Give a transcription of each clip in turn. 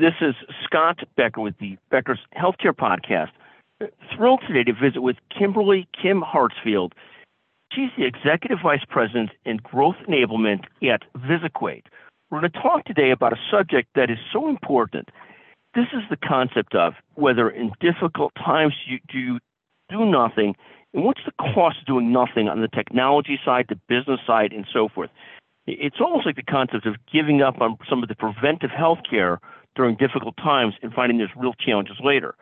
This is Scott Becker with the Becker's Healthcare Podcast. Thrilled today to visit with Kimberly Kim Hartsfield. She's the Executive Vice President in Growth Enablement at VisiQuate. We're going to talk today about a subject that is so important. This is the concept of whether in difficult times you do do nothing, and what's the cost of doing nothing on the technology side, the business side, and so forth. It's almost like the concept of giving up on some of the preventive health care during difficult times and finding there's real challenges later.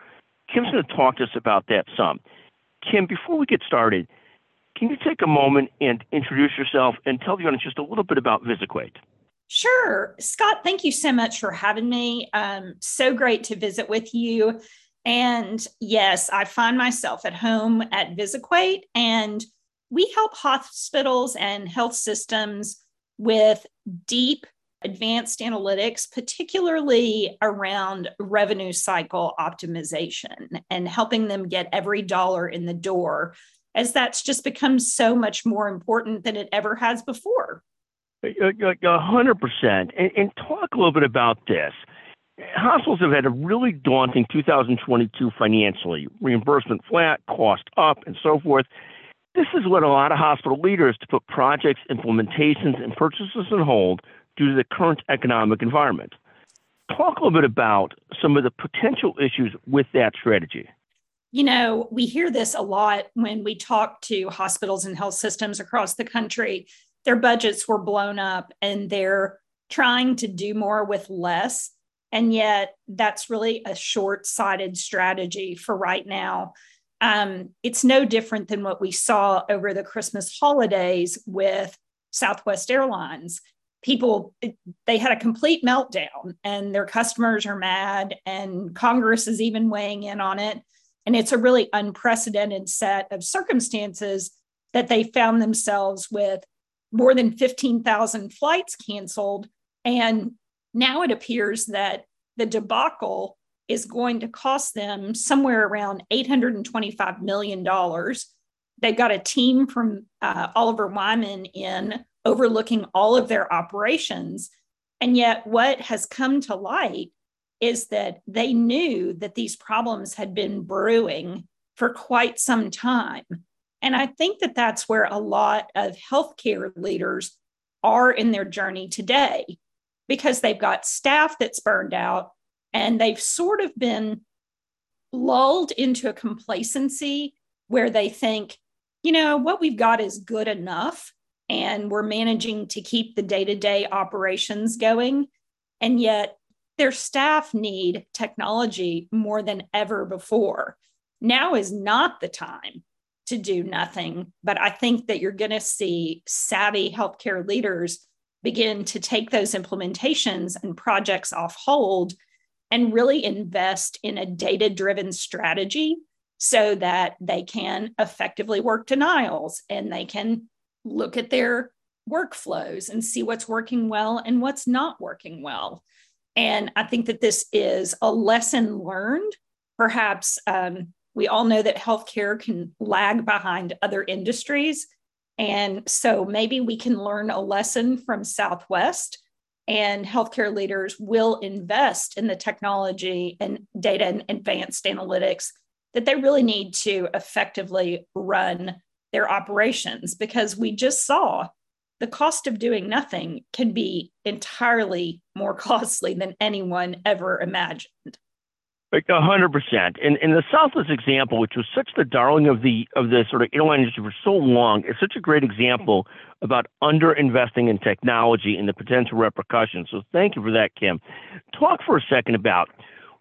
Kim's going to talk to us about that some. Kim, before we get started, can you take a moment and introduce yourself and tell the audience just a little bit about VisiQuate? Sure. Scott, thank you so much for having me. Um, so great to visit with you. And yes, I find myself at home at VisiQuate, and we help hospitals and health systems with deep advanced analytics, particularly around revenue cycle optimization and helping them get every dollar in the door, as that's just become so much more important than it ever has before. A hundred percent. And talk a little bit about this. Hospitals have had a really daunting 2022 financially, reimbursement flat, cost up, and so forth. This has led a lot of hospital leaders to put projects, implementations, and purchases on hold due to the current economic environment. Talk a little bit about some of the potential issues with that strategy. You know, we hear this a lot when we talk to hospitals and health systems across the country. Their budgets were blown up and they're trying to do more with less. And yet, that's really a short sighted strategy for right now um, it's no different than what we saw over the Christmas holidays with Southwest Airlines. People, they had a complete meltdown, and their customers are mad, and Congress is even weighing in on it. And it's a really unprecedented set of circumstances that they found themselves with more than 15,000 flights canceled. And now it appears that the debacle is going to cost them somewhere around $825 million. They've got a team from uh, Oliver Wyman in overlooking all of their operations. And yet, what has come to light is that they knew that these problems had been brewing for quite some time. And I think that that's where a lot of healthcare leaders are in their journey today because they've got staff that's burned out and they've sort of been lulled into a complacency where they think, you know, what we've got is good enough and we're managing to keep the day to day operations going. And yet their staff need technology more than ever before. Now is not the time to do nothing, but I think that you're going to see savvy healthcare leaders begin to take those implementations and projects off hold and really invest in a data driven strategy so that they can effectively work denials and they can look at their workflows and see what's working well and what's not working well. And I think that this is a lesson learned. Perhaps um, we all know that healthcare can lag behind other industries. And so maybe we can learn a lesson from Southwest and healthcare leaders will invest in the technology and data and advanced analytics that they really need to effectively run their operations because we just saw the cost of doing nothing can be entirely more costly than anyone ever imagined. A hundred percent. And in the Southwest example, which was such the darling of the of the sort of airline industry for so long, is such a great example about under investing in technology and the potential repercussions. So thank you for that, Kim. Talk for a second about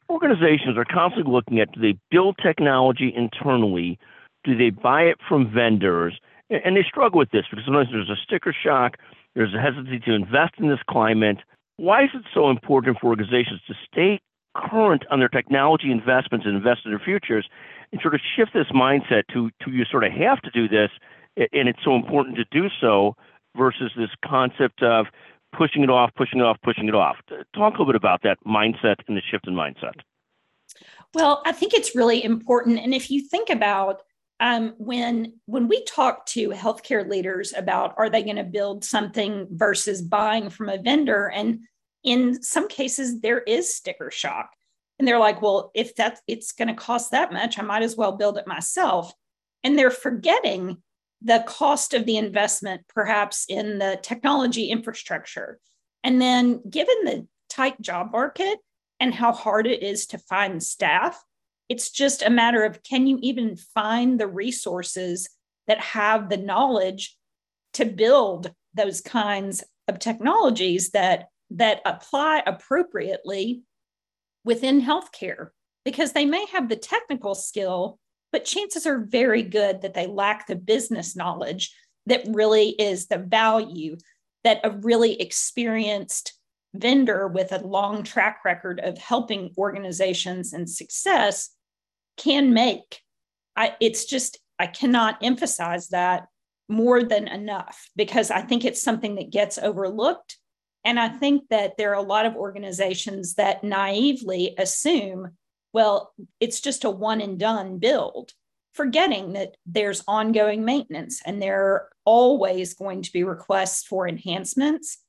organizations are constantly looking at do they build technology internally? Do they buy it from vendors? And they struggle with this because sometimes there's a sticker shock, there's a hesitancy to invest in this climate. Why is it so important for organizations to stay current on their technology investments and invest in their futures and sort of shift this mindset to, to you sort of have to do this and it's so important to do so versus this concept of pushing it off, pushing it off, pushing it off. Talk a little bit about that mindset and the shift in mindset. Well, I think it's really important. And if you think about um, when when we talk to healthcare leaders about are they going to build something versus buying from a vendor, and in some cases, there is sticker shock. And they're like, well, if that's it's going to cost that much, I might as well build it myself. And they're forgetting the cost of the investment, perhaps in the technology infrastructure. And then, given the tight job market and how hard it is to find staff, it's just a matter of can you even find the resources that have the knowledge to build those kinds of technologies that that apply appropriately within healthcare? Because they may have the technical skill but chances are very good that they lack the business knowledge that really is the value that a really experienced vendor with a long track record of helping organizations and success can make. I, it's just, I cannot emphasize that more than enough because I think it's something that gets overlooked. And I think that there are a lot of organizations that naively assume, well, it's just a one and done build, forgetting that there's ongoing maintenance and there are always going to be requests for enhancements.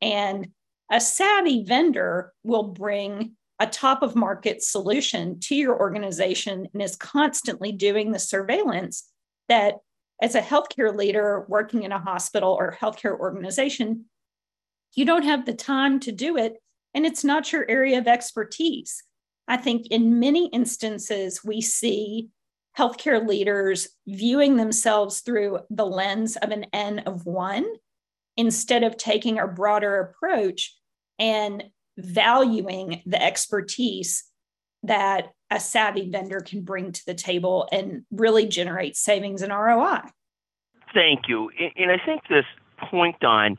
And a savvy vendor will bring a top of market solution to your organization and is constantly doing the surveillance that as a healthcare leader working in a hospital or healthcare organization you don't have the time to do it and it's not your area of expertise. I think in many instances we see healthcare leaders viewing themselves through the lens of an n of one instead of taking a broader approach and valuing the expertise that a savvy vendor can bring to the table and really generate savings and ROI. Thank you. And I think this point on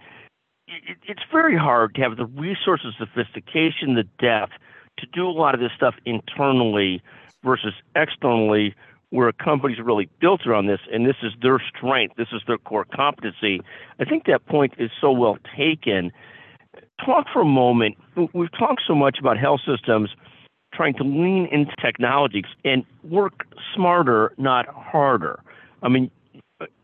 it's very hard to have the resources, sophistication, the depth to do a lot of this stuff internally versus externally, where a company's really built around this and this is their strength, this is their core competency. I think that point is so well taken talk for a moment. We've talked so much about health systems trying to lean into technologies and work smarter, not harder. I mean,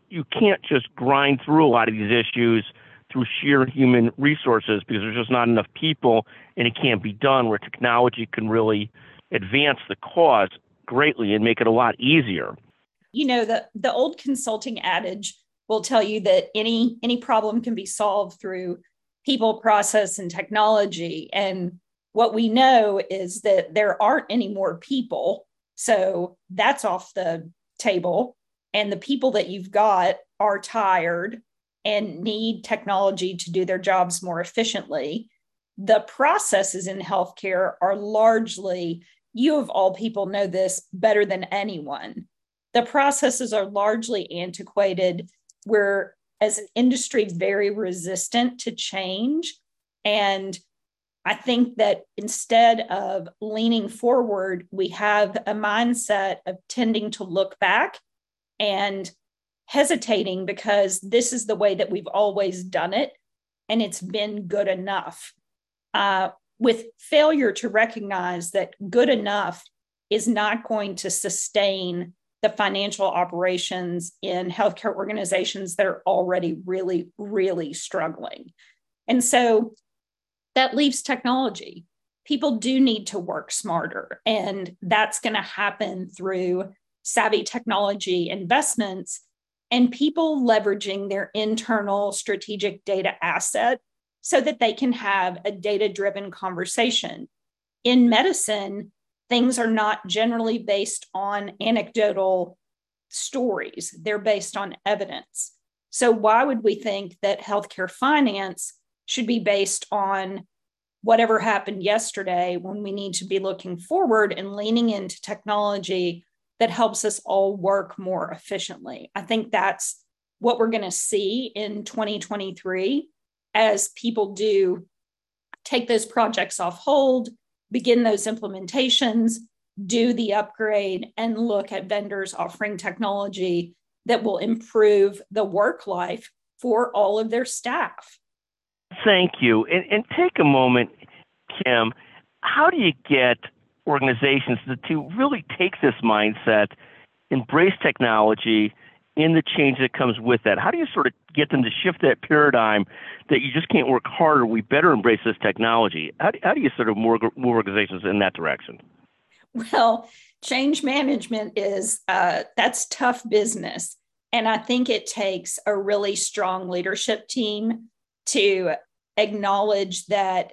you can't just grind through a lot of these issues through sheer human resources because there's just not enough people and it can't be done where technology can really advance the cause greatly and make it a lot easier. You know, the the old consulting adage will tell you that any any problem can be solved through people, process, and technology. And what we know is that there aren't any more people. So that's off the table. And the people that you've got are tired and need technology to do their jobs more efficiently. The processes in healthcare are largely, you of all people know this better than anyone. The processes are largely antiquated. We're as an industry very resistant to change. And I think that instead of leaning forward, we have a mindset of tending to look back and hesitating because this is the way that we've always done it and it's been good enough. Uh, with failure to recognize that good enough is not going to sustain the financial operations in healthcare organizations that are already really, really struggling. And so that leaves technology. People do need to work smarter, and that's going to happen through savvy technology investments and people leveraging their internal strategic data asset so that they can have a data driven conversation. In medicine, things are not generally based on anecdotal stories, they're based on evidence. So, why would we think that healthcare finance should be based on whatever happened yesterday when we need to be looking forward and leaning into technology that helps us all work more efficiently? I think that's what we're going to see in 2023 as people do take those projects off hold begin those implementations, do the upgrade, and look at vendors offering technology that will improve the work life for all of their staff. Thank you. And, and take a moment, Kim. How do you get organizations to, to really take this mindset, embrace technology, in the change that comes with that? How do you sort of get them to shift that paradigm that you just can't work harder? We better embrace this technology. How do, how do you sort of move, organizations in that direction? Well, change management is uh, that's tough business, and I think it takes a really strong leadership team to acknowledge that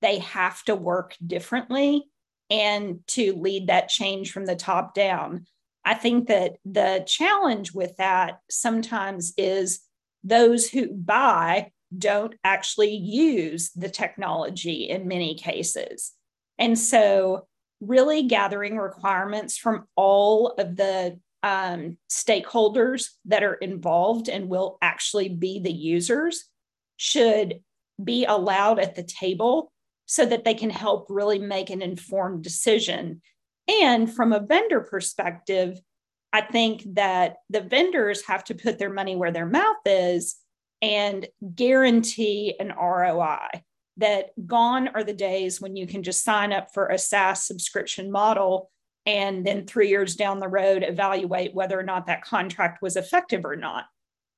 they have to work differently and to lead that change from the top down. I think that the challenge with that sometimes is those who buy don't actually use the technology in many cases. And so, really gathering requirements from all of the um, stakeholders that are involved and will actually be the users should be allowed at the table so that they can help really make an informed decision. And from a vendor perspective, I think that the vendors have to put their money where their mouth is and guarantee an ROI. That gone are the days when you can just sign up for a SaaS subscription model and then three years down the road evaluate whether or not that contract was effective or not.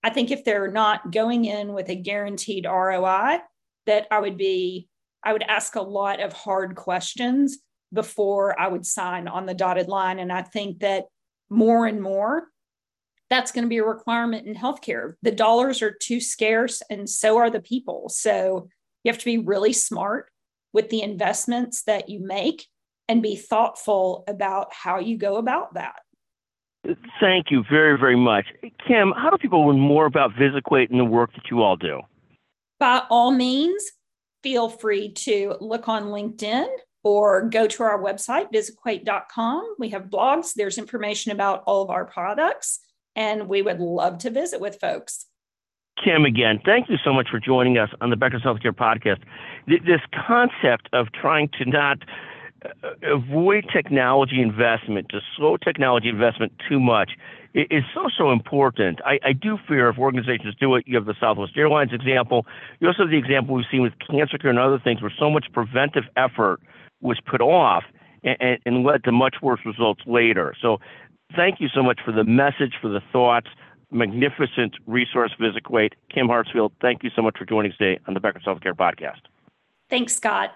I think if they're not going in with a guaranteed ROI, that I would be I would ask a lot of hard questions before I would sign on the dotted line. And I think that more and more, that's going to be a requirement in healthcare. The dollars are too scarce, and so are the people. So you have to be really smart with the investments that you make and be thoughtful about how you go about that. Thank you very, very much. Kim, how do people learn more about VisiQuate and the work that you all do? By all means, feel free to look on LinkedIn or go to our website, visiquate.com. We have blogs, there's information about all of our products, and we would love to visit with folks. Kim, again, thank you so much for joining us on the Becker's Healthcare Podcast. This concept of trying to not uh, avoid technology investment, to slow technology investment too much, is so so important. I, I do fear if organizations do it. You have the Southwest Airlines example. You also have the example we've seen with cancer care and other things, where so much preventive effort was put off and, and led to much worse results later. So, thank you so much for the message, for the thoughts. Magnificent resource VisiQuate. Kim Hartsfield, thank you so much for joining us today on the Becker's Healthcare Podcast. Thanks, Scott.